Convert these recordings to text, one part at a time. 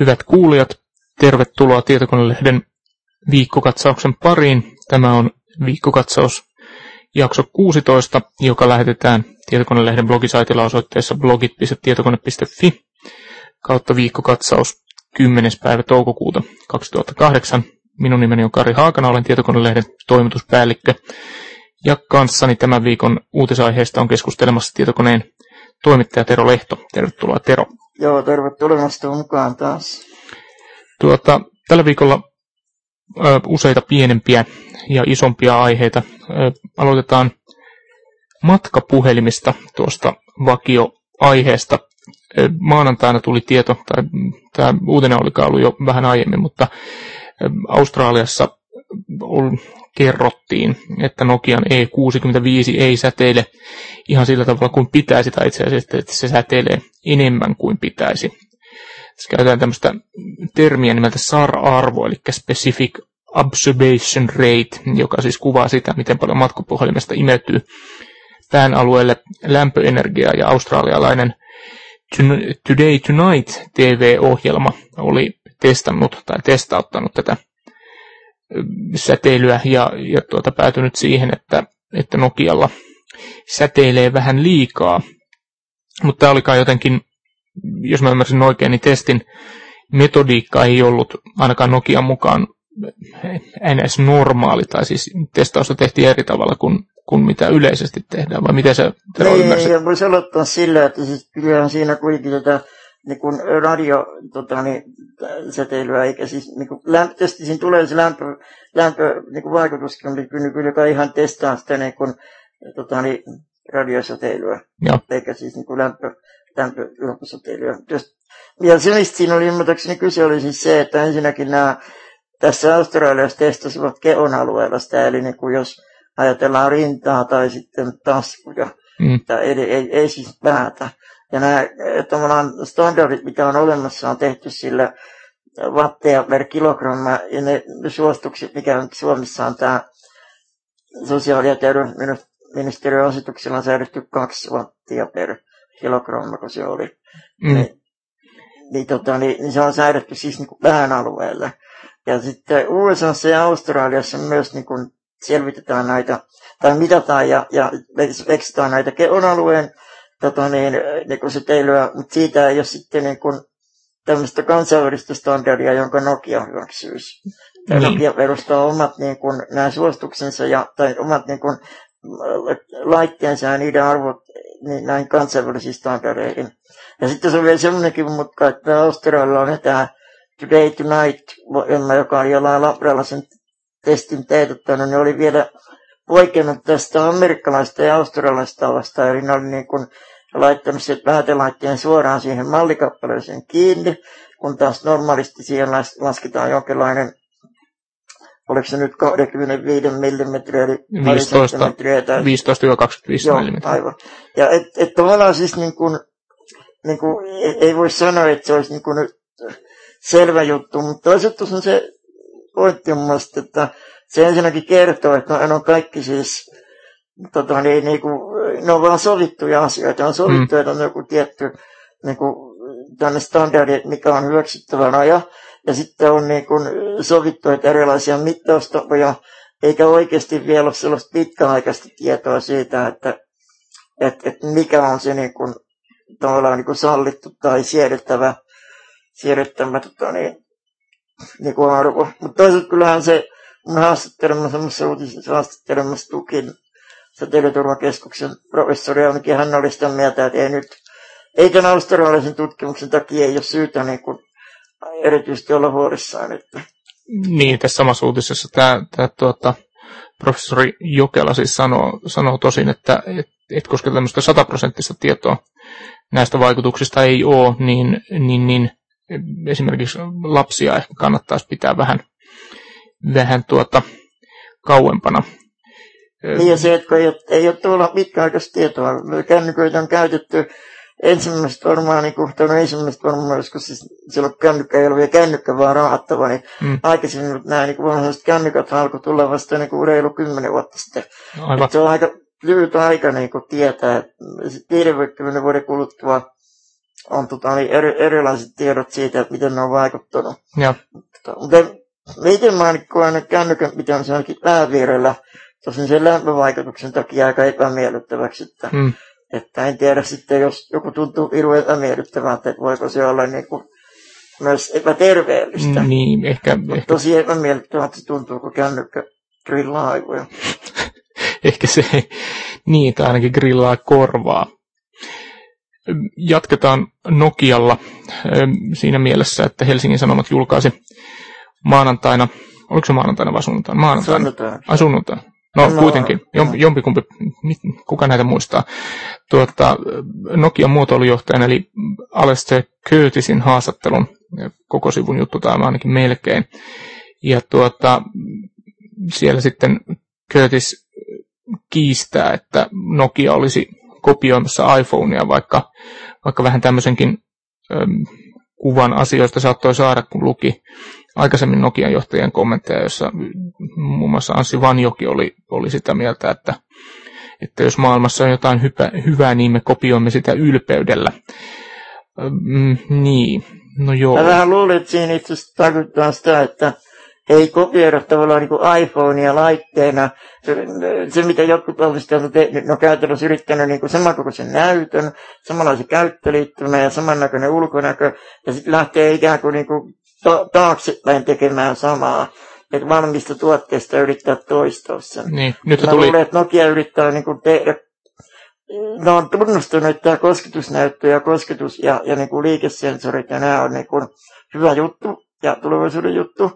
Hyvät kuulijat, tervetuloa Tietokonelehden viikkokatsauksen pariin. Tämä on viikkokatsaus jakso 16, joka lähetetään Tietokonelehden blogisaitilla osoitteessa blogit.tietokone.fi kautta viikkokatsaus 10. päivä toukokuuta 2008. Minun nimeni on Kari Haakana, olen Tietokonelehden toimituspäällikkö. Ja kanssani tämän viikon uutisaiheesta on keskustelemassa tietokoneen toimittaja Tero Lehto. Tervetuloa Tero. Joo, tervetuloa mukaan taas. Tuota, tällä viikolla ö, useita pienempiä ja isompia aiheita. Ö, aloitetaan matkapuhelimista tuosta vakioaiheesta. Ö, maanantaina tuli tieto, tai tämä uutinen oli ollut jo vähän aiemmin, mutta Australiassa kerrottiin, että Nokian E65 ei säteile ihan sillä tavalla kuin pitäisi, tai itse asiassa että se säteilee enemmän kuin pitäisi. Tässä käytetään tämmöistä termiä nimeltä SAR-arvo, eli Specific Observation Rate, joka siis kuvaa sitä, miten paljon matkapuhelimesta imeytyy pään alueelle lämpöenergiaa, ja australialainen Today Tonight TV-ohjelma oli testannut tai testauttanut tätä säteilyä ja, ja tuota, päätynyt siihen, että, että Nokialla säteilee vähän liikaa. Mutta tämä olikaan jotenkin, jos mä ymmärsin oikein, niin testin metodiikka ei ollut ainakaan Nokian mukaan ns. normaali, tai siis testausta tehtiin eri tavalla kuin, kuin mitä yleisesti tehdään, vai miten se Tero ymmärsit? Ei, voisi aloittaa sillä, että siis kyllähän siinä kuitenkin tätä niin kuin radio tota, niin, säteilyä, eikä siis niin kuin, lämpö, siinä tulee se lämpö, lämpö niin kuin vaikutuskin, niin kyllä, kyllä joka ihan testaa sitä niin kuin, tota, niin, radiosäteilyä, Joo. eikä siis niin kuin lämpö, lämpö, lämpösäteilyä. Ja se, mistä siinä oli ymmärtääkseni kyse, oli siis se, että ensinnäkin nämä tässä Australiassa testasivat keon alueella sitä, eli niin kuin jos ajatellaan rintaa tai sitten taskuja, mm. tai ei, ei, ei siis päätä, ja nämä tavallaan standardit, mitä on olemassa, on tehty sillä watteja per kilogramma, ja ne suositukset, mikä nyt Suomessa on tämä sosiaali- ja terveysministeriön asetuksella on säädetty kaksi wattia per kilogramma, kun se oli. Mm. Niin, niin, tota, niin, niin, se on säädetty siis niin kuin vähän alueelle. Ja sitten USA ja Australiassa myös niin kuin selvitetään näitä, tai mitataan ja, ja eksytään näitä keon alueen tota niin, niin kuin se teilyä, mutta siitä ei ole sitten niin kuin tämmöistä kansainvälistä standardia, jonka Nokia hyväksyisi. Niin. Nokia perustaa omat niin kuin, nämä suosituksensa ja, tai omat niin kuin, laitteensa ja niiden arvot niin näin kansainvälisiin standardeihin. Ja sitten se on vielä semmoinenkin mutka, että Australialla on tämä Today Tonight, joka oli jollain labralla testin teetättänyt, niin oli vielä poikennut tästä amerikkalaista ja australialaista tavasta, eli ne oli niin kuin laittanut se päätelaitteen suoraan siihen mallikappaleeseen kiinni, kun taas normaalisti siihen lasketaan jonkinlainen oliko se nyt 25 mm, eli 15, 15-25 mm. aivan. Ja et, et tavallaan siis niin kuin, niin kuin, ei voi sanoa, että se olisi niin kuin selvä juttu, mutta toisaalta on se pointti mun mielestä, että se ensinnäkin kertoo, että on kaikki siis tota, niin, niin kuin, ne on vaan sovittuja asioita. On sovittu, mm. että on joku tietty niin kuin, tänne standardi, mikä on hyväksyttävä raja. Ja sitten on niin kuin, sovittu, että erilaisia mittaustapoja, eikä oikeasti vielä ole sellaista pitkäaikaista tietoa siitä, että, että, että mikä on se niin kuin, tavallaan niin kuin sallittu tai siedettävä, siedettävä tota, niin, niin kuin arvo. Mutta toisaalta kyllähän se, mun haastattelemassa semmoisessa uutisessa haastattelemassa tukin säteilyturvakeskuksen professori ainakin hän oli sitä mieltä, että ei nyt, ei tämän australialaisen tutkimuksen takia ei ole syytä niin kuin erityisesti olla huolissaan. Että. Niin, tässä samassa uutisessa tämä, tämä tuota, professori Jokela siis sanoo, sanoo tosin, että et, et koska tämmöistä sataprosenttista tietoa näistä vaikutuksista ei ole, niin, niin, niin esimerkiksi lapsia ehkä kannattaisi pitää vähän, vähän tuota, kauempana niin ja se, että ei ole, ei ole tuolla pitkäaikaista tietoa. Kännyköitä on käytetty ensimmäistä varmaan, niin kuin, ensimmäistä varmaan, joskus siis silloin kännykkä ei ollut vielä kännykkä, vaan rahattava, niin mm. aikaisemmin nämä niin vanhaiset kännykät alkoi tulla vasta niin kuin reilu kymmenen vuotta sitten. Se on aika lyhyt aika niin kuin tietää, että 50 vuoden kuluttua on tota, niin eri, erilaiset tiedot siitä, että miten ne on vaikuttanut. Ja. Mutta miten mä koen kännykän se onkin pääviirellä, tosin sen lämpövaikutuksen takia aika epämiellyttäväksi. Että, mm. että en tiedä sitten, jos joku tuntuu hirveän epämiellyttävältä, että voiko se olla niin kuin myös epäterveellistä. Niin, ehkä... ehkä... Tosi epämiellyttävältä se tuntuu, kun kännykkä grillaa aivoja. ehkä se, niin, ainakin grillaa korvaa. Jatketaan Nokialla siinä mielessä, että Helsingin Sanomat julkaisi maanantaina, oliko se maanantaina vai sunnuntaina? Maanantaina. Sunnuntaina. Ai sunnuntaina. No, no kuitenkin, jom, jompikumpi, kuka näitä muistaa. Tuota, Nokian muotoilujohtajan eli Alistair Curtisin haastattelun, koko sivun juttu tämä ainakin melkein. Ja tuota, siellä sitten Curtis kiistää, että Nokia olisi kopioimassa iPhonea, vaikka, vaikka vähän tämmöisenkin äm, kuvan asioista saattoi saada, kun luki aikaisemmin Nokian johtajien kommentteja, jossa muun muassa Anssi Vanjoki oli, oli sitä mieltä, että, että jos maailmassa on jotain hypä, hyvää, niin me kopioimme sitä ylpeydellä. Mm, niin, no joo. Mä vähän luulin, että siinä itse asiassa tarkoittaa sitä, että ei kopioida tavallaan niin iPhonea laitteena. Se, se mitä jotkut valmistajat on tehnyt, ne on käytännössä yrittänyt niin kuin samankokoisen näytön, samanlaisen käyttöliittymän ja samannäköinen ulkonäkö, ja sitten lähtee ikään kuin, niin kuin ta- taaksepäin tekemään samaa. Että valmista tuotteesta yrittää toistaa sen. Niin, nyt Mä tuli... luulen, että Nokia yrittää niin kuin tehdä ne on tunnustunut, että tämä kosketusnäyttö ja kosketus ja, ja niin kuin liikesensorit ja nämä on niin kuin hyvä juttu ja tulevaisuuden juttu.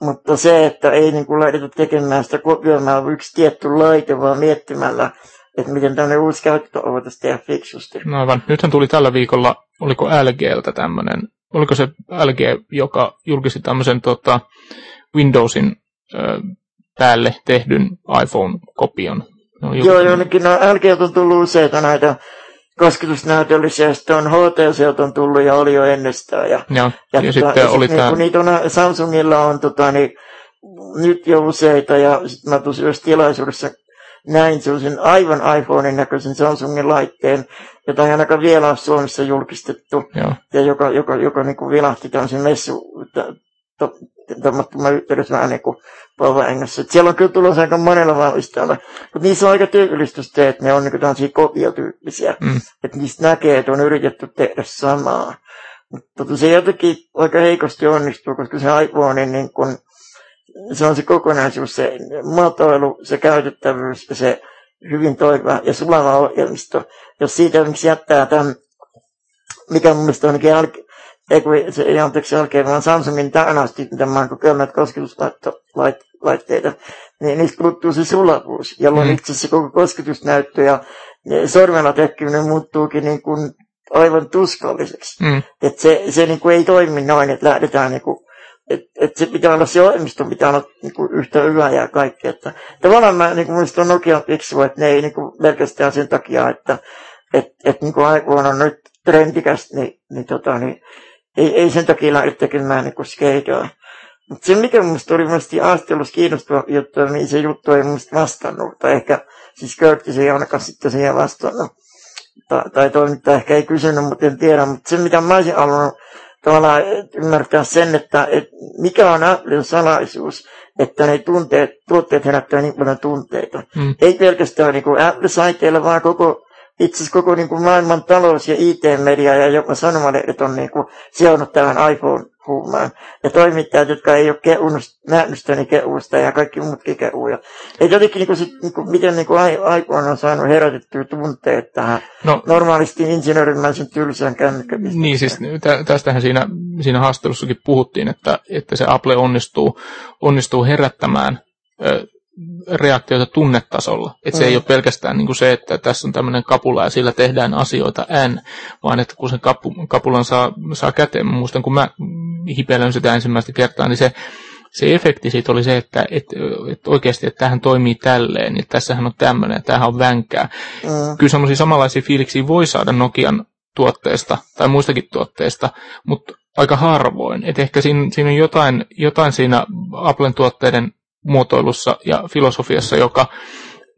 Mutta se, että ei niin kuin laiteta tekemään sitä kopioimaan yksi tietty laite, vaan miettimällä, että miten tämmöinen uusi käyttö voitaisiin tehdä fiksusti. No aivan. Nythän tuli tällä viikolla, oliko LGltä tämmöinen, oliko se LG, joka julkisti tämmöisen tota, Windowsin ö, päälle tehdyn iPhone-kopion. No, Joo, jonnekin no, LG on tullut useita näitä kosketusnäytöllisiä, sitten on HTC on tullut ja oli jo ennestään. Ja, ja, ja, ja sitten ja oli sit, tämä... Niin, niitä on, Samsungilla on tota, niin, nyt jo useita ja sitten mä myös tilaisuudessa näin sellaisen aivan iPhonein näköisen Samsungin laitteen, jota ei ainakaan vielä ole Suomessa julkistettu, Joo. ja joka, joka, joka niin kuin vilahti tämmöisen messu tapahtuman yhteydessä vähän niin kuin. Siellä on kyllä tulossa aika monella valmistajalla, mutta niissä on aika tyypillistä se, että ne on niin tämmöisiä kopiotyyppisiä. Mm. Että niistä näkee, että on yritetty tehdä samaa. Mutta tota, se jotenkin aika heikosti onnistuu, koska se iPhone, niin kun, se on se kokonaisuus, se muotoilu, se käytettävyys ja se hyvin toimiva ja sulava ohjelmisto. Jos siitä miksi jättää tämän, mikä mun mielestä on ei kun se ei anteeksi jälkeen, vaan Samsungin tähän asti, mitä mä oon kokeillut kosketuslaitteita, niin niistä puuttuu se sulavuus, jolloin mm. itse asiassa koko kosketusnäyttö ja sormella tekkiminen muuttuukin niin kuin aivan tuskalliseksi. Mm. Että se, se niin kuin ei toimi noin, että lähdetään niin kuin että et se pitää olla se ohjelmisto, pitää olla niinku yhtä hyvä ja kaikkea. Että, tavallaan mä niinku, muista on Nokia fiksu, että ne ei niinku, pelkästään sen takia, että et, et, niinku, iPhone on nyt trendikäs, niin, niin, tota, niin ei, ei sen takia lähde tekemään niin skeidaa. Mutta se, mikä minusta oli mielestäni haastattelussa kiinnostava juttu, niin se juttu ei minusta vastannut. Tai ehkä, siis Curtis ei ainakaan sitten siihen vastannut. Tai, tai toimittaja ehkä ei kysynyt, mutta en tiedä. Mutta se, mitä mä olisin halunnut tavallaan ymmärtää sen, että, että mikä on Applen salaisuus, että ne tunteet, tuotteet herättää niin paljon tunteita. Mm. Ei pelkästään niin Apple-saiteilla, vaan koko itse asiassa koko niin kuin maailman talous- ja IT-media ja jopa sanomalehdet on niin kuin sijoinut tähän iPhone-huumaan. Ja toimittajat, jotka ei ole kehunut, nähnyt sitä, niin kehusta ja kaikki muutkin kehuja. Että jotenkin niin kuin sit, niin kuin, miten niin kuin iPhone on saanut herätettyä tunteet tähän no, normaalisti insinöörimäisen tylsään kännykkä. Niin siis tästähän siinä, siinä haastattelussakin puhuttiin, että, että se Apple onnistuu, onnistuu herättämään reaktioita tunnetasolla. Että mm. se ei ole pelkästään niin kuin se, että tässä on tämmöinen kapula ja sillä tehdään asioita N, vaan että kun sen kapu, kapulan saa, saa käteen, mä muistan kun mä hipelön sitä ensimmäistä kertaa, niin se, se efekti siitä oli se, että, että, että oikeasti, että tähän toimii tälleen, niin tässähän on tämmöinen, tämähän on vänkää. Mm. Kyllä semmoisia samanlaisia fiiliksiä voi saada Nokian tuotteesta tai muistakin tuotteista, mutta aika harvoin. Et ehkä siinä, siinä on jotain, jotain siinä Applen tuotteiden muotoilussa ja filosofiassa, joka,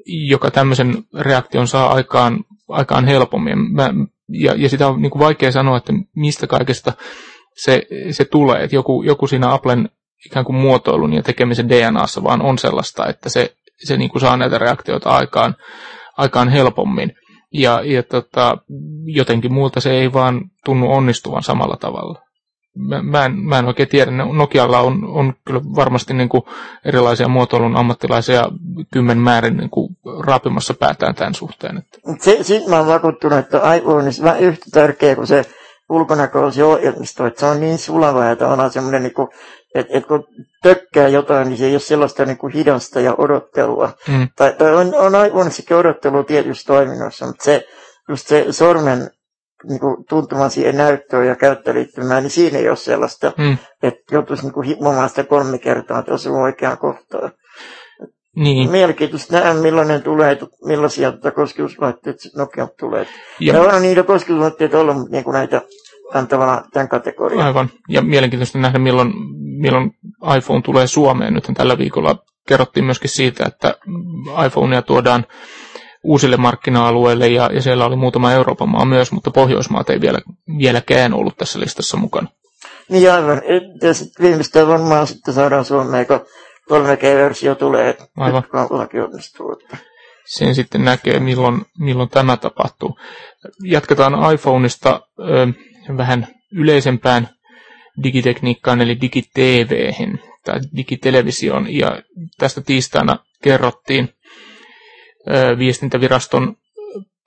joka tämmöisen reaktion saa aikaan, aikaan helpommin. Mä ja, ja sitä on niin kuin vaikea sanoa, että mistä kaikesta se, se tulee. Että joku, joku siinä Applen ikään kuin muotoilun ja tekemisen DNAssa vaan on sellaista, että se, se niin kuin saa näitä reaktioita aikaan, aikaan helpommin. Ja, ja tota, jotenkin muulta se ei vaan tunnu onnistuvan samalla tavalla. Mä, mä, en, mä en oikein tiedä. Nokialla on, on kyllä varmasti niin kuin erilaisia muotoilun ammattilaisia kymmen määrin niin kuin raapimassa päätään tämän suhteen. Että. Se, Sitten mä oon vakuuttunut, että iPhone on yhtä tärkeä kuin se ulkonäköisiä ohjelmisto, että se on niin sulava ja tavallaan semmoinen, niin kuin, että, että kun tökkää jotain, niin se ei ole sellaista niin kuin hidasta ja odottelua. Mm. Tai, tai on, on iPhoneissakin odottelua tietyissä toiminnoissa, mutta se, just se sormen niin kuin, tuntuma siihen näyttöön ja käyttöliittymään, niin siinä ei ole sellaista, mm. että joutuisi niin himomaan sitä kolme kertaa, että osuu oikeaan kohtaan. Niin. Mielenkiintoista nähdä, millainen tulee, millaisia tuota kosketuslaitteita Nokia tulee. Ja, ja on niitä kosketuslaitteita ollut niin kuin näitä tämän, tämän kategorian. Aivan. Ja mielenkiintoista nähdä, milloin, milloin iPhone tulee Suomeen. Nyt tällä viikolla kerrottiin myöskin siitä, että iPhonea tuodaan uusille markkina-alueille ja, ja siellä oli muutama Euroopan maa myös, mutta Pohjoismaat ei vielä, vieläkään ollut tässä listassa mukana. Niin aivan. Ja sitten viimeistään varmaan sitten saadaan Suomeen, kun 3G-versio tulee, Aivan. laki onnistuu. Sen sitten näkee, milloin, milloin tämä tapahtuu. Jatketaan iPhoneista ö, vähän yleisempään digitekniikkaan, eli digitv tai digitelevisioon. Ja tästä tiistaina kerrottiin viestintäviraston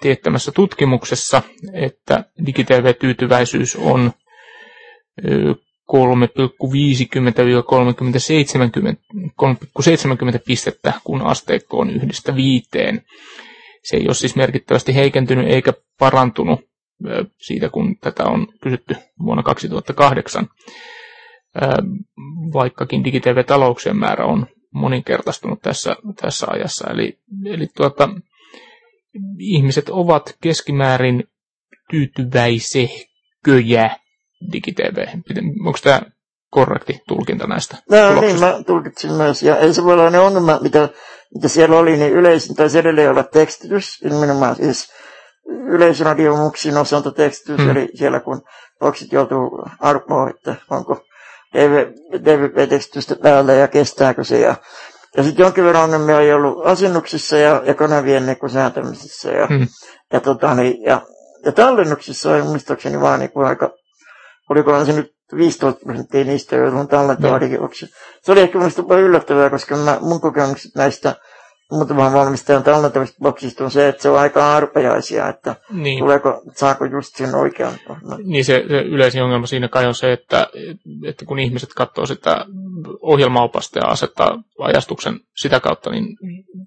teettämässä tutkimuksessa, että digitv-tyytyväisyys on 3,50-3,70 pistettä, kun asteikko on yhdestä viiteen. Se ei ole siis merkittävästi heikentynyt eikä parantunut siitä, kun tätä on kysytty vuonna 2008, vaikkakin digitv-talouksien määrä on moninkertaistunut tässä, tässä ajassa. Eli, eli tuota, ihmiset ovat keskimäärin tyytyväisehköjä digitv. Onko tämä korrekti tulkinta näistä No niin, mä tulkitsin myös. Ja ei se voi olla ne ongelma, mitä, mitä siellä oli, niin yleisin taisi edelleen olla tekstitys, nimenomaan siis yleisradiomuksin osalta tekstitys, hmm. eli siellä kun boksit joutuu arpoon, että onko DVP-tekstitystä päällä ja kestääkö se. Ja, ja sitten jonkin verran ongelmia on ollut asennuksissa ja, ja kanavien niin sääntämisessä. Ja, hmm. ja, tota, niin, ja, ja tallennuksissa on muistaakseni vaan niin kuin aika olikohan se nyt 15 prosenttia niistä, joilla on tallentaa Se oli ehkä minusta yllättävää, koska mä, mun kokemukset näistä muutaman valmistajan tallentamista boksista on se, että se on aika arpejaisia, että niin. tuleeko, saako just sen oikean. Niin se, se yleisin ongelma siinä kai on se, että, että kun ihmiset katsoo sitä ohjelmaopasta ja asettaa ajastuksen sitä kautta, niin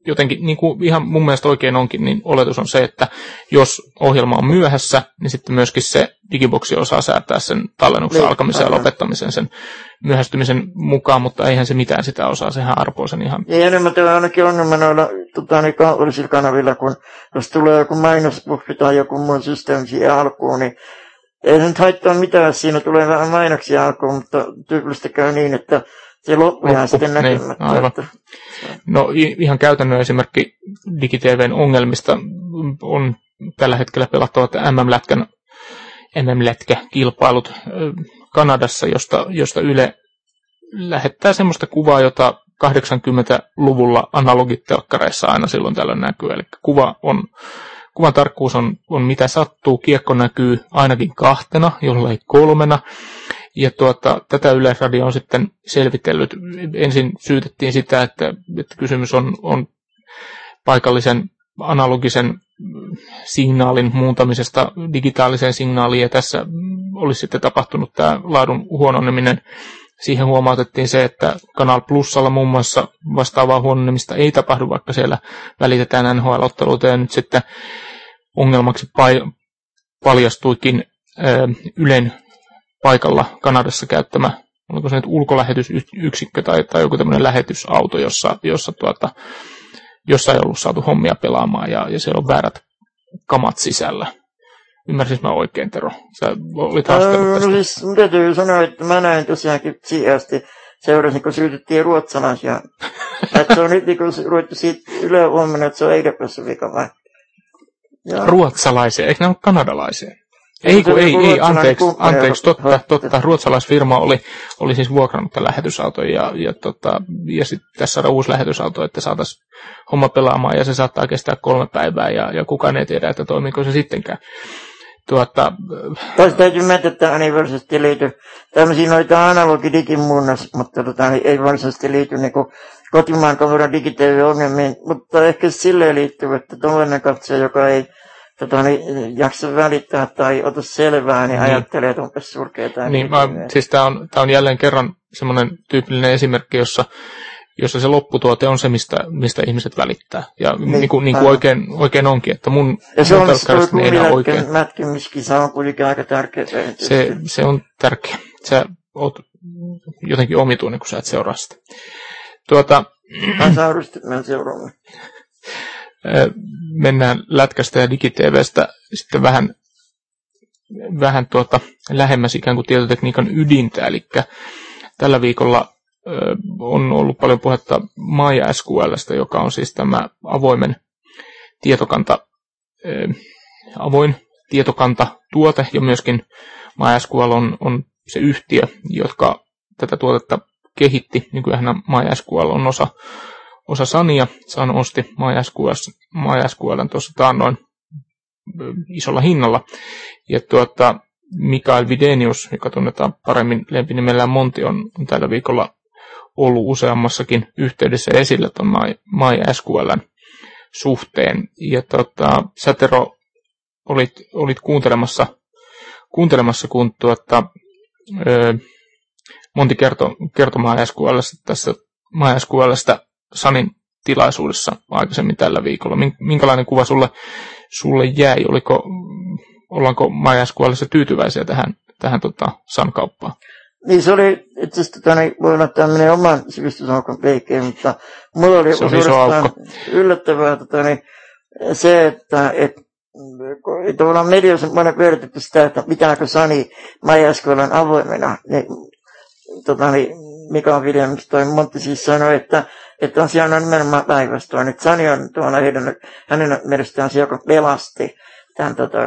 jotenkin niin kuin ihan mun mielestä oikein onkin, niin oletus on se, että jos ohjelma on myöhässä, niin sitten myöskin se digiboksi osaa säätää sen tallennuksen niin, alkamisen ja lopettamisen sen myöhästymisen mukaan, mutta eihän se mitään sitä osaa, sehän arpoo sen ihan. Niin enemmän tämä ainakin ongelma noilla tota, niin kaupallisilla kanavilla, kun jos tulee joku mainospuffi tai joku muu systeemi siihen alkuun, niin ei se nyt haittaa mitään, siinä tulee vähän mainoksia alkuun, mutta tyypillisesti käy niin, että se loppu jää sitten näkemättä. Niin, aivan. Että... No ihan käytännön esimerkki DigiTVn ongelmista on tällä hetkellä pelattavat MM-lätkän MM-lätkä-kilpailut Kanadassa, josta, josta Yle lähettää semmoista kuvaa, jota 80-luvulla analogitelkkareissa aina silloin tällöin näkyy. Eli kuva on, kuvan tarkkuus on, on mitä sattuu. Kiekko näkyy ainakin kahtena, jollei kolmena. Ja tuota, tätä Yleisradio on sitten selvitellyt. Ensin syytettiin sitä, että, että kysymys on, on paikallisen analogisen signaalin muuntamisesta digitaaliseen signaaliin, ja tässä olisi sitten tapahtunut tämä laadun huononeminen. Siihen huomautettiin se, että Kanal Plusalla muun muassa vastaavaa huononemista ei tapahdu, vaikka siellä välitetään NHL-otteluita, ja nyt sitten ongelmaksi paljastuikin Ylen paikalla Kanadassa käyttämä, oliko se nyt ulkolähetysyksikkö tai, tai joku tämmöinen lähetysauto, jossa, jossa, tuota, jossa ei ollut saatu hommia pelaamaan ja, ja siellä on väärät kamat sisällä. Ymmärsis mä oikein, Tero? Sä olit tästä. No siis täytyy sanoa, että mä näin tosiaankin siihen asti seurasin, kun syytettiin ruotsalaisia. että se on nyt niin kun ruvettu siitä yle huomenna, että se on Eidepössä vika vai? Ja. Ruotsalaisia, eikö ne ole kanadalaisia? Ei, kun ei, ei, anteeksi, anteeksi totta, totta, ruotsalaisfirma oli, oli siis vuokrannut tämän lähetysauton ja, ja, tota, ja sitten tässä saada uusi lähetysauto, että saataisiin homma pelaamaan ja se saattaa kestää kolme päivää ja, ja kukaan ei tiedä, että toimiiko se sittenkään. Tuota, Tässä täytyy miettiä, että varsinaisesti liity. Tämmöisiin noita analogidigimuunnos, mutta tota, niin ei varsinaisesti liity niin kotimaan kameran digitv-ongelmiin, mutta ehkä silleen liittyy, että tuollainen katsoja, joka ei tota, niin, jaksa välittää tai ota selvää, niin, niin. ajattelee, että onpa surkea tai niin, mä, siis tämä on, tää on jälleen kerran semmoinen tyypillinen esimerkki, jossa jossa se lopputuote on se, mistä, mistä ihmiset välittää. Ja niin, niin kuin, niin kuin oikein, oikein onkin, että mun, ja se mun on se ei enää oikein. Mätkimiskin, on kuitenkin aika tärkeä. Se, se on tärkeä. Sä oot jotenkin omituinen, kun sä et seuraa sitä. Tuota, Kansainvälisesti mä seuraamme. Mennään lätkästä ja digitevestä sitten vähän, vähän tuota, lähemmäs ikään kuin tietotekniikan ydintä, eli tällä viikolla on ollut paljon puhetta MySQLstä, joka on siis tämä avoimen tietokanta, avoin tietokanta tuote ja myöskin MySQL on, on se yhtiö, jotka tätä tuotetta kehitti. Nykyään MySQL on osa, osa Sania. San osti MySQL, MySQL tuossa taannoin isolla hinnalla. Ja tuota, Mikael Videnius, joka tunnetaan paremmin lempinimellään Monti, on, on tällä viikolla ollut useammassakin yhteydessä esillä tuon MySQLn suhteen. Ja tota, Sätero, olit, olit kuuntelemassa, kuuntelemassa kun tuota, ö, Monti kertoi, kertoi MySQLstä, tässä MySQLstä Sanin tilaisuudessa aikaisemmin tällä viikolla. Minkälainen kuva sulle, sulle jäi? Oliko, ollaanko MySQLissa tyytyväisiä tähän, tähän tota, San-kauppaan? Niin se oli itse asiassa, tota, niin, voi olla tämmöinen oman sivistysaukon peikki, mutta mulla oli suorastaan yllättävää tota, niin, se, että et, tavallaan mediassa on pyöritetty sitä, että pitääkö Sani Majaskoilan avoimena. Niin, tota, niin, Mika Williams toi Montti siis sanoi, että, että asiaan on nimenomaan päinvastoin. Että Sani on tuolla heidän, hänen mielestään se, joka pelasti tämän tota,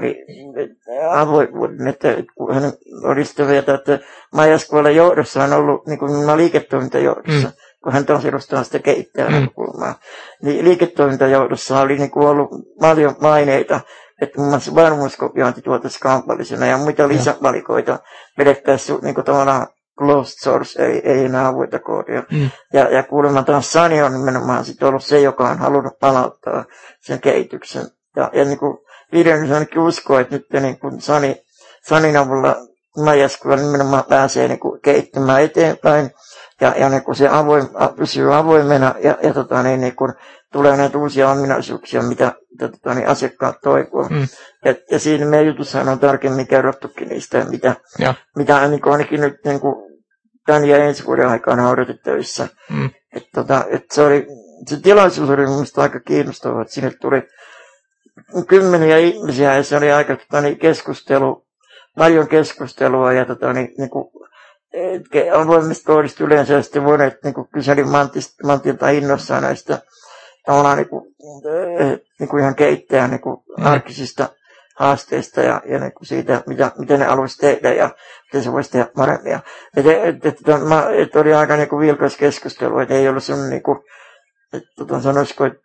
avoimuuden, että kun hän oli sitä mieltä, että Majaskuolen johdossa on ollut niin kuin liiketoimintajohdossa, mm. kun hän taas edustaa sitä kehittäjän mm. kulmaa, niin liiketoimintajohdossa oli niin kuin ollut paljon maineita, että muun muassa varmuuskopiointi tuotaisiin kaupallisena ja muita lisävalikoita vedettäisiin niin kuin tavallaan closed source, ei, ei enää avoita koodia. Mm. Ja, ja kuulemma taas Sani on nimenomaan sit ollut se, joka on halunnut palauttaa sen kehityksen. Ja, ja niin kuin Viljelys ainakin uskoo, että nyt niin kuin Sani, Sanin avulla Majaskula nimenomaan pääsee niin kuin kehittämään eteenpäin ja, ja niin kuin se avoin, pysyy avoimena ja, ja tota, niin, niin kuin tulee näitä uusia ominaisuuksia, mitä, mitä tota, niin asiakkaat toivoo. Mm. Ja, ja siinä meidän jutussa on tarkemmin kerrottukin niistä, mitä, ja. mitä niin kuin ainakin nyt niin kuin tämän ja ensi vuoden aikana odotettavissa. Mm. Et, tota, et se, oli, se tilaisuus oli mielestäni aika kiinnostava, että sinne tuli kymmeniä ihmisiä ja se oli aika tota, niin, keskustelu, paljon keskustelua ja tota, niin, niin kuin, avoimista kohdista yleensä ja sitten monet niin kuin kyseli Mantilta innossaan näistä tavallaan niin kuin, niin kuin ihan keittäjän niin kuin mm. arkisista haasteista ja, ja niin kuin siitä, mitä, miten ne haluaisi tehdä ja miten se voisi tehdä paremmin. Ja, et, et, et, et, oli aika niin kuin vilkas keskustelu, että ei ollut sellainen, niin kuin, että tota, sanoisiko, että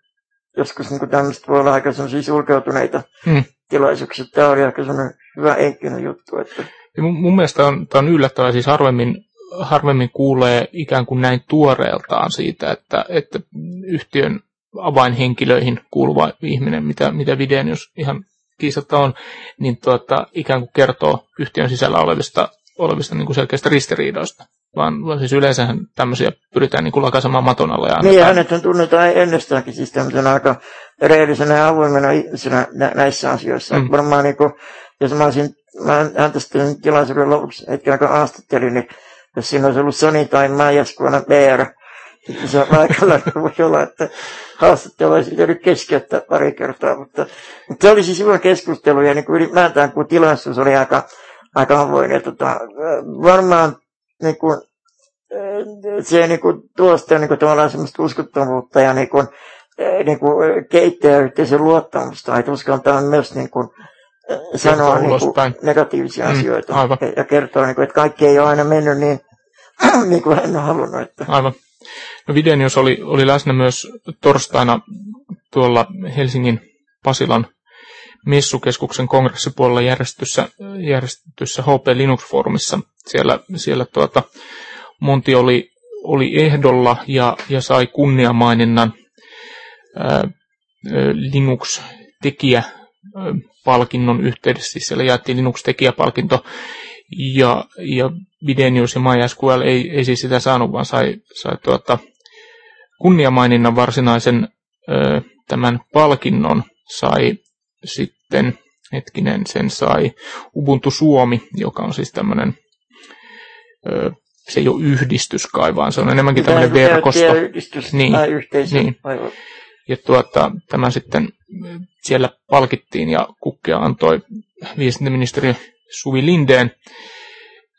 joskus niin tämmöistä voi olla aika sellaisia sulkeutuneita hmm. tilaisuuksia. Tämä oli aika sellainen hyvä enkinen juttu. Että... Ja mun, mun mielestä on, tämä on yllättävää, siis harvemmin, harvemmin kuulee ikään kuin näin tuoreeltaan siitä, että, että yhtiön avainhenkilöihin kuuluva ihminen, mitä, mitä jos ihan kiistatta on, niin tuota, ikään kuin kertoo yhtiön sisällä olevista, olevista niin kuin selkeistä ristiriidoista vaan, vaan siis yleensähän tämmöisiä pyritään niin kuin lakaisemaan maton alle. Ja niin, ja hänet tunnetaan ennestäänkin siis tämmöisenä aika rehellisenä ja avoimena ihmisenä nä- näissä asioissa. Mm. Varmaan niin kuin, jos mä olisin, mä häntä sitten tilaisuuden lopuksi hetken aikaa haastattelin, niin jos siinä olisi ollut Sony tai Maijaskuona BR, sitten se aikalla voi olla, että haastattelu olisi pitänyt keskeyttää pari kertaa, mutta, mutta se oli siis hyvä keskustelu ja niin kuin ylipäätään kun tilaisuus oli aika, aika avoin. Tota, varmaan niin kuin, eh, se niin kuin, tuosta niin kuin, tavallaan semmoista uskottavuutta ja niin kuin, eh, niin kuin, keittäjäyhteisön luottamusta, että uskaltaa myös niin kuin, sanoa niin kuin negatiivisia mm, asioita aivan. ja kertoa, niin kuin, että kaikki ei ole aina mennyt niin, niin kuin hän on halunnut. Että. Aivan. No Videnius oli, oli läsnä myös torstaina tuolla Helsingin Pasilan messukeskuksen kongressipuolella järjestetyssä, järjestetyssä HP Linux-foorumissa. Siellä, siellä tuota, Monti oli, oli ehdolla ja, ja sai kunniamaininnan Linux-tekijä palkinnon yhteydessä, siis siellä jaettiin Linux-tekijäpalkinto, ja, ja Videnius ja MySQL ei, ei siis sitä saanut, vaan sai, sai tuota, kunniamaininnan varsinaisen ö, tämän palkinnon sai sitten, hetkinen, sen sai Ubuntu Suomi, joka on siis tämmöinen, se ei ole yhdistys kai, vaan se on enemmänkin tämmöinen verkosto. Yhdistys niin, tai yhteisö. Niin. Ja tuota, tämä sitten siellä palkittiin ja Kukkea antoi viestintäministeri Suvi Lindeen,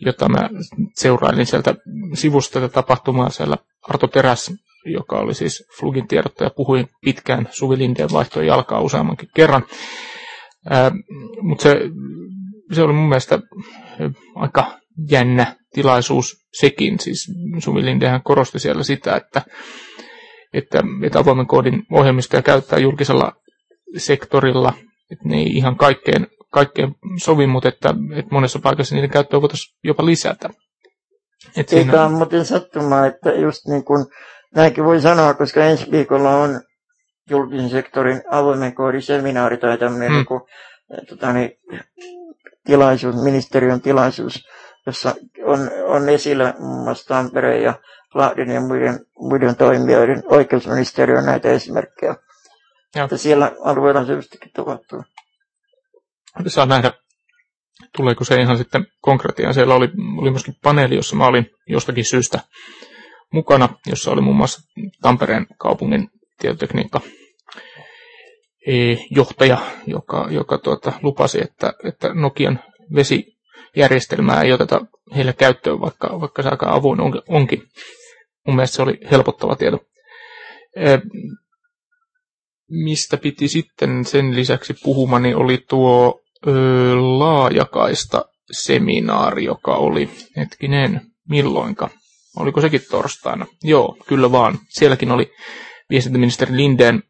jota mä seurailin sieltä sivusta tätä tapahtumaa siellä Arto Teräs, joka oli siis Flugin tiedottaja, puhui pitkään Suvi Lindeen vaihtoi jalkaa useammankin kerran. Mutta se, se oli mun mielestä aika jännä tilaisuus sekin. Siis Suvi Lindehän korosti siellä sitä, että, että, että avoimen koodin ohjelmistoja käyttää julkisella sektorilla, että ne ei ihan kaikkeen, kaikkeen sovi, mutta että, että monessa paikassa niiden käyttöä voitaisiin jopa lisätä. Et Eikä siinä... on muuten sattumaa, että just niin kuin näinkin voi sanoa, koska ensi viikolla on julkisen sektorin avoimen koodin seminaari tai tämmöinen hmm. niin tota, niin, tilaisuus, ministeriön tilaisuus, jossa on, on esillä muun muassa Tampereen ja Lahden ja muiden, muiden toimijoiden oikeusministeriön näitä esimerkkejä. Ja. Että siellä alueella selvästikin tapahtuu. Saa nähdä, tuleeko se ihan sitten konkretiaan. Siellä oli, oli myöskin paneeli, jossa mä olin jostakin syystä mukana, jossa oli muun muassa Tampereen kaupungin tietotekniikka johtaja, joka, joka tuota, lupasi, että, että Nokian vesijärjestelmää ei oteta heille käyttöön, vaikka, vaikka se aika avoin onkin. Mun mielestä se oli helpottava tieto. Mistä piti sitten sen lisäksi puhumani oli tuo ö, laajakaista seminaari, joka oli, hetkinen, milloinka? Oliko sekin torstaina? Joo, kyllä vaan. Sielläkin oli viestintäministeri Linden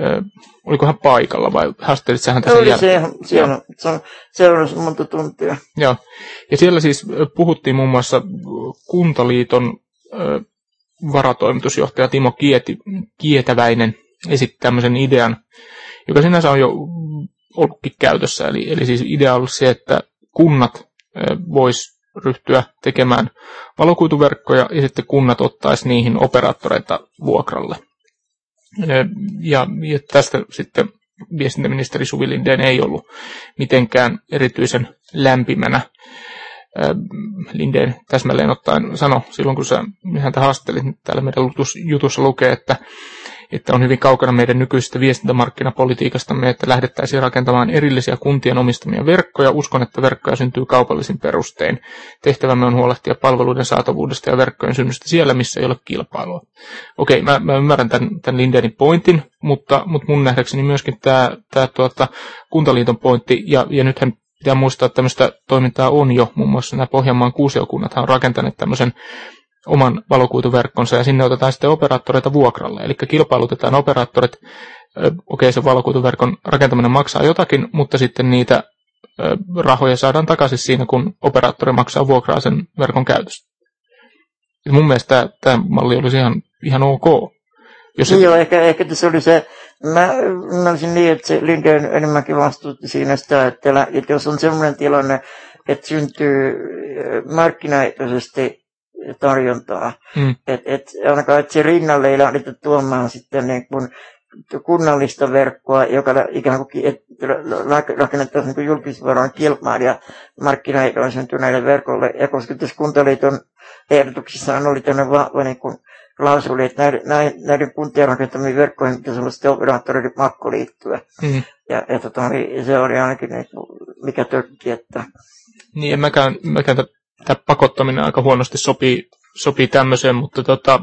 Ö, oliko hän paikalla vai haastattelit hän tässä Oli jälkeen? se, siellä, se seurasi monta tuntia. Joo. Ja siellä siis puhuttiin muun muassa Kuntaliiton ö, varatoimitusjohtaja Timo Kieti, Kietäväinen esitti tämmöisen idean, joka sinänsä on jo ollutkin käytössä. Eli, eli siis idea on se, että kunnat vois ryhtyä tekemään valokuituverkkoja ja sitten kunnat ottaisi niihin operaattoreita vuokralle. Ja, ja tästä sitten viestintäministeri Suvi Lindeen ei ollut mitenkään erityisen lämpimänä. Lindeen täsmälleen ottaen sano silloin, kun sä häntä haastattelit, täällä meidän jutussa lukee, että että on hyvin kaukana meidän nykyisestä viestintämarkkinapolitiikastamme, että lähdettäisiin rakentamaan erillisiä kuntien omistamia verkkoja. Uskon, että verkkoja syntyy kaupallisin perustein. Tehtävämme on huolehtia palveluiden saatavuudesta ja verkkojen synnystä siellä, missä ei ole kilpailua. Okei, mä, mä ymmärrän tämän, tämän Lindenin pointin, mutta, mutta mun nähdäkseni myöskin tämä, tämä tuota, Kuntaliiton pointti, ja, ja nythän pitää muistaa, että tämmöistä toimintaa on jo, muun muassa nämä Pohjanmaan kuusiokunnat on rakentaneet tämmöisen oman valokuituverkkonsa ja sinne otetaan sitten operaattoreita vuokralle. Eli kilpailutetaan operaattorit, okei okay, se valokuituverkon rakentaminen maksaa jotakin, mutta sitten niitä rahoja saadaan takaisin siinä, kun operaattori maksaa vuokraa sen verkon käytöstä. Ja mun mielestä tämä, malli olisi ihan, ihan ok. Jos se... Joo, ehkä, ehkä tässä oli se, mä ymmärsin niin, että se Linden enemmänkin vastuutti siinä sitä, että, että jos on sellainen tilanne, että syntyy markkinaehtoisesti tarjontaa. Mm. Et, et, ainakaan että se rinnalle ei lähdetä tuomaan sitten niin kun kunnallista verkkoa, joka ikään kuin et, rakennettaisiin niin julkisvaran kilpailija markkinaehdoilla syntyneille verkolle. Ja koska tässä Kuntaliiton ehdotuksissaan oli tämmöinen vahva niin kun lausuli, että näiden, näiden kuntien rakentamiin verkkoihin pitäisi olla sitten operaattoreiden pakko liittyä. Mm. Ja, ja tota, niin se oli ainakin niin, mikä tökki, että... Niin, en mäkään, mäkään tämä pakottaminen aika huonosti sopii, sopii tämmöiseen, mutta tota,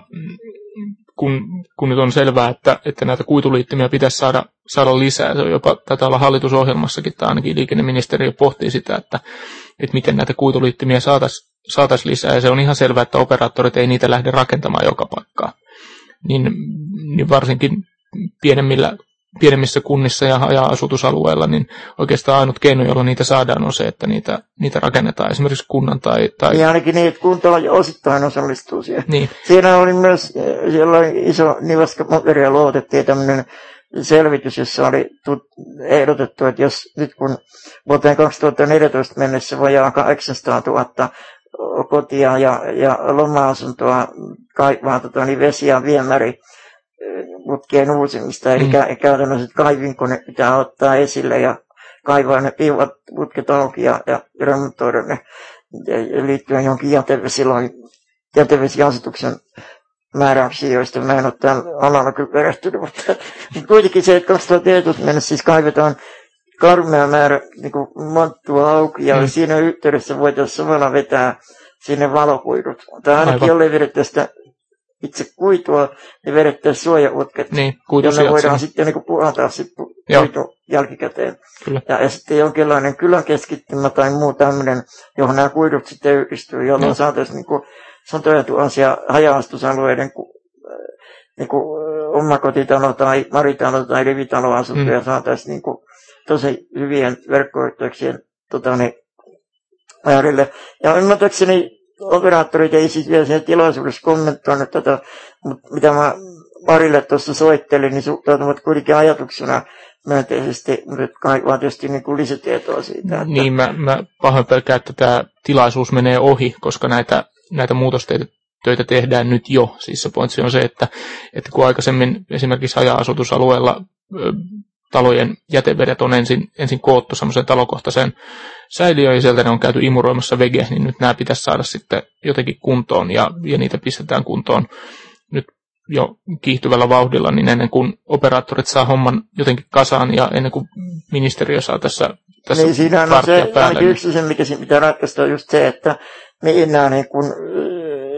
kun, kun nyt on selvää, että, että näitä kuituliittymiä pitäisi saada, saada lisää, se on jopa, taitaa olla hallitusohjelmassakin, tai ainakin liikenneministeriö pohtii sitä, että, että miten näitä kuituliittymiä saataisiin saatais lisää, ja se on ihan selvää, että operaattorit ei niitä lähde rakentamaan joka paikkaan. Niin, niin varsinkin pienemmillä pienemmissä kunnissa ja haja-asutusalueilla, niin oikeastaan ainut keino, jolla niitä saadaan, on se, että niitä, niitä rakennetaan esimerkiksi kunnan tai... tai... Niin ainakin niin, että kunta osittain osallistuu siihen. Niin. Siinä oli myös siellä oli iso nivaska materiaali luotettiin tämmöinen selvitys, jossa oli ehdotettu, että jos nyt kun vuoteen 2014 mennessä vajaa 800 000 kotia ja, ja loma-asuntoa kaivaa tota, niin vesi- ja viemäri putkien uusimista, eli mm. käytännössä kaivinkone pitää ottaa esille ja kaivaa ne piivat putket auki ja, ja remontoida ne liittyen jonkin jätevesilain, jätevesiasetuksen määräyksiin, joista mä en ole täällä alalla kyllä perehtynyt, mutta kuitenkin se, että 2014 mennessä siis kaivetaan karmea määrä niin monttua auki ja mm. siinä yhteydessä voitaisiin samalla vetää sinne valokuidut. Tai ainakin jollei vedettäisi sitä itse kuitua, niin vedettäisiin suojautket, niin, jolla voidaan sitten niin puhaltaa sitten kuitu jälkikäteen. Kyllä. Ja, ja sitten jonkinlainen kyläkeskittymä tai muu tämmöinen, johon nämä kuidut sitten yhdistyy, jolloin no. saataisiin niin satoja tuhansia haja-astusalueiden niin kuin, omakotitalo tai maritalo tai rivitaloasuntoja mm. saataisiin niin kuin, tosi hyvien verkkoyhteyksien tota, niin, äärille. Ja ymmärtääkseni operaattorit ei siis vielä siinä tilaisuudessa kommentoinut tätä, mutta mitä mä parille tuossa soittelin, niin suhtautuvat kuitenkin ajatuksena myönteisesti, mutta kaipaa tietysti niin kuin lisätietoa siitä. Että... Niin, mä, mä pahoin pelkään, että tämä tilaisuus menee ohi, koska näitä, näitä muutosteita töitä tehdään nyt jo. Siis se pointsi on se, että, että kun aikaisemmin esimerkiksi haja-asutusalueella talojen jätevedet on ensin, ensin koottu semmoiseen talokohtaiseen säiliöön ja sieltä ne on käyty imuroimassa vege, niin nyt nämä pitäisi saada sitten jotenkin kuntoon ja, ja niitä pistetään kuntoon nyt jo kiihtyvällä vauhdilla, niin ennen kuin operaattorit saa homman jotenkin kasaan ja ennen kuin ministeriö saa tässä, tässä niin siinä on se, päälle, niin... yksi se, mikä pitää ratkaista on just se, että me enää niin kun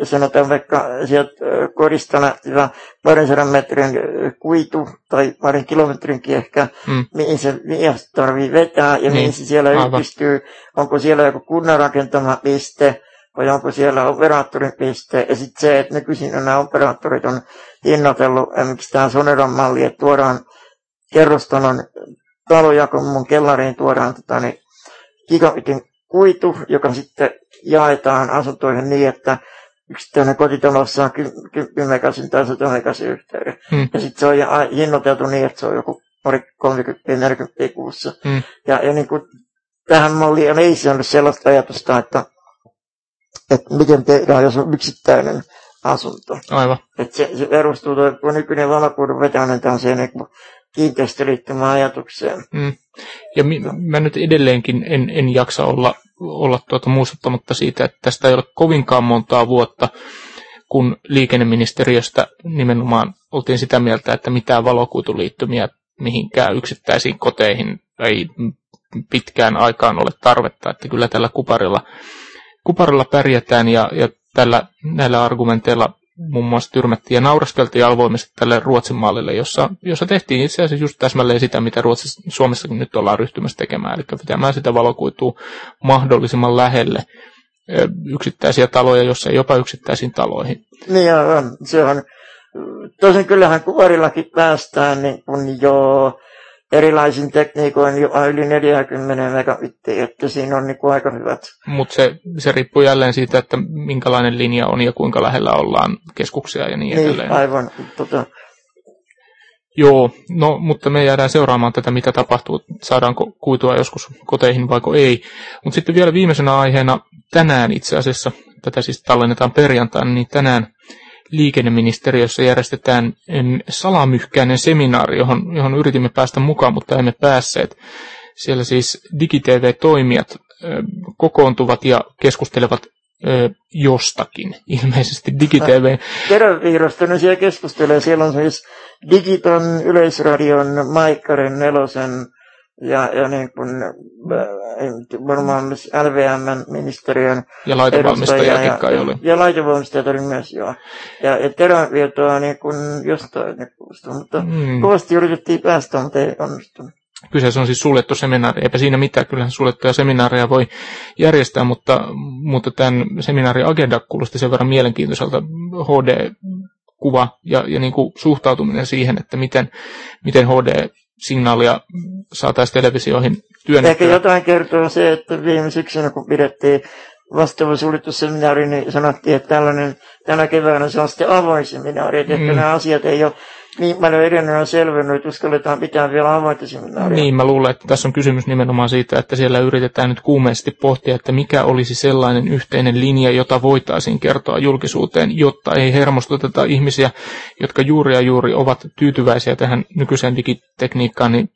sanotaan vaikka sieltä kodista lähtevä parin sadan metrin kuitu tai parin kilometrinkin ehkä, mm. mihin se mies tarvii vetää ja niin. mihin se siellä Aivan. yhdistyy. Onko siellä joku kunnan rakentama piste vai onko siellä operaattorin piste. Ja sitten se, että nykyisin nämä operaattorit on hinnoitellut esimerkiksi tämä Soneran malli, että tuodaan kerrostalon talojakon mun kellariin tuodaan tota, niin, gigabitin kuitu, joka sitten jaetaan asuntoihin niin, että yksittäinen kotitalossa on 10 megasin tai 100 megasin yhteyden. Hmm. Ja sitten se on hinnoiteltu niin, että se on joku pari 30-40 kuussa. Hmm. Ja, ja niin kuin, tähän malliin ei se ole sellaista ajatusta, että, että miten tehdään, jos on yksittäinen asunto. Aivan. Että se, se perustuu, kun nykyinen valokuudun vetäminen tämmöiseen niin kiinteistöliittymään ajatukseen. Mm. Ja mi, mä nyt edelleenkin en, en jaksa olla olla tuota muistuttamatta siitä, että tästä ei ole kovinkaan montaa vuotta, kun liikenneministeriöstä nimenomaan oltiin sitä mieltä, että mitään valokuituliittymiä mihinkään yksittäisiin koteihin ei pitkään aikaan ole tarvetta, että kyllä tällä kuparilla, kuparilla pärjätään ja, ja tällä, näillä argumenteilla muun muassa tyrmättiin ja nauraskeltiin avoimesti tälle Ruotsin mallille, jossa, jossa tehtiin itse asiassa just täsmälleen sitä, mitä Ruotsissa, Suomessakin nyt ollaan ryhtymässä tekemään, eli pitämään sitä valokuitua mahdollisimman lähelle yksittäisiä taloja, jossa ei jopa yksittäisiin taloihin. Niin ja se on, tosin kyllähän kuvarillakin päästään niin kun jo erilaisin tekniikoin jopa yli 40 megabittiä, että siinä on niin kuin aika hyvät. Mutta se, se riippuu jälleen siitä, että minkälainen linja on ja kuinka lähellä ollaan keskuksia ja niin, niin edelleen. aivan. Tota... Joo, no mutta me jäädään seuraamaan tätä, mitä tapahtuu, saadaanko kuitua joskus koteihin vaiko ei. Mutta sitten vielä viimeisenä aiheena tänään itse asiassa, tätä siis tallennetaan perjantaina, niin tänään liikenneministeriössä järjestetään salamyhkäinen seminaari, johon, johon yritimme päästä mukaan, mutta emme päässeet. Siellä siis DigiTV-toimijat kokoontuvat ja keskustelevat jostakin, ilmeisesti DigiTV. Tervevirrasta ne siellä keskustelee. Siellä on siis Digiton, Yleisradion, Maikkarin, Nelosen, ja, ja niin kuin, varmaan myös LVM-ministeriön Ja laitevalmistajakin kai oli. Ja laitevalmistajat oli myös, joo. Ja, ja teränvietoa niin kuin jostain niin mutta mm. kovasti yritettiin päästä, mutta ei onnistunut. Kyseessä on siis suljettu seminaari. Eipä siinä mitään, kyllähän suljettuja seminaareja voi järjestää, mutta, mutta tämän seminaarin agenda kuulosti sen verran mielenkiintoiselta HD-kuva ja, ja niin kuin suhtautuminen siihen, että miten, miten HD-signaalia saataisiin televisioihin työnnettyä. Ehkä jotain kertoo se, että viime syksynä kun pidettiin vastaava suljettu seminaari, niin sanottiin, että tällainen, tänä keväänä se on sitten avoin seminaari, että mm. nämä asiat ei ole niin paljon edelleen on selvinnyt, että uskalletaan pitää vielä avointa seminaaria. Niin, mä luulen, että tässä on kysymys nimenomaan siitä, että siellä yritetään nyt kuumeisesti pohtia, että mikä olisi sellainen yhteinen linja, jota voitaisiin kertoa julkisuuteen, jotta ei hermostuteta ihmisiä, jotka juuri ja juuri ovat tyytyväisiä tähän nykyiseen digitekniikkaan, niin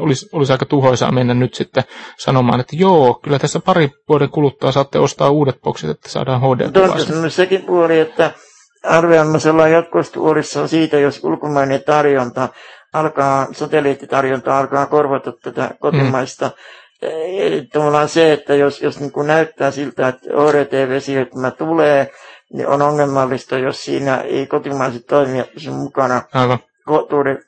olisi, olisi aika tuhoisaa mennä nyt sitten sanomaan, että joo, kyllä tässä pari vuoden kuluttua saatte ostaa uudet boksit, että saadaan hd Tuossa on sekin puoli, että arvioimisella jatkuvasti huolissaan siitä, jos ulkomainen tarjonta alkaa, satelliittitarjonta alkaa korvata tätä kotimaista. Mm. Eli tavallaan se, että jos, jos niin kuin näyttää siltä, että ORTV-siirtymä tulee, niin on ongelmallista, jos siinä ei kotimaiset toimijat pysy mukana. Aivan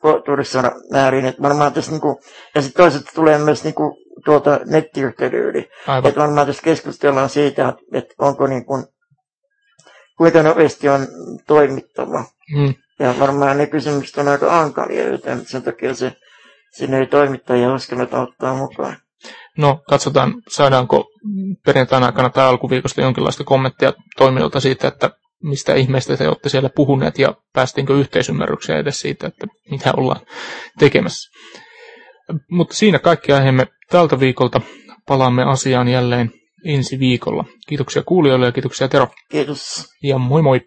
kohtuudessa määrin. Että varmaan tässä niinku, ja sitten toisaalta tulee myös niinku tuolta nettiyhteyden yli. Että varmaan tässä keskustellaan siitä, että onko niin kuin, nopeasti on toimittava. Hmm. Ja varmaan ne kysymykset on aika ankalia, joten sen takia se, sinne ei toimittajia uskalleta ottaa mukaan. No, katsotaan, saadaanko perjantaina aikana tai alkuviikosta jonkinlaista kommenttia toimijoilta siitä, että mistä ihmeestä te olette siellä puhuneet ja päästiinkö yhteisymmärrykseen edes siitä, että mitä ollaan tekemässä. Mutta siinä kaikki aiheemme tältä viikolta. Palaamme asiaan jälleen ensi viikolla. Kiitoksia kuulijoille ja kiitoksia Tero. Kiitos. Ja moi moi.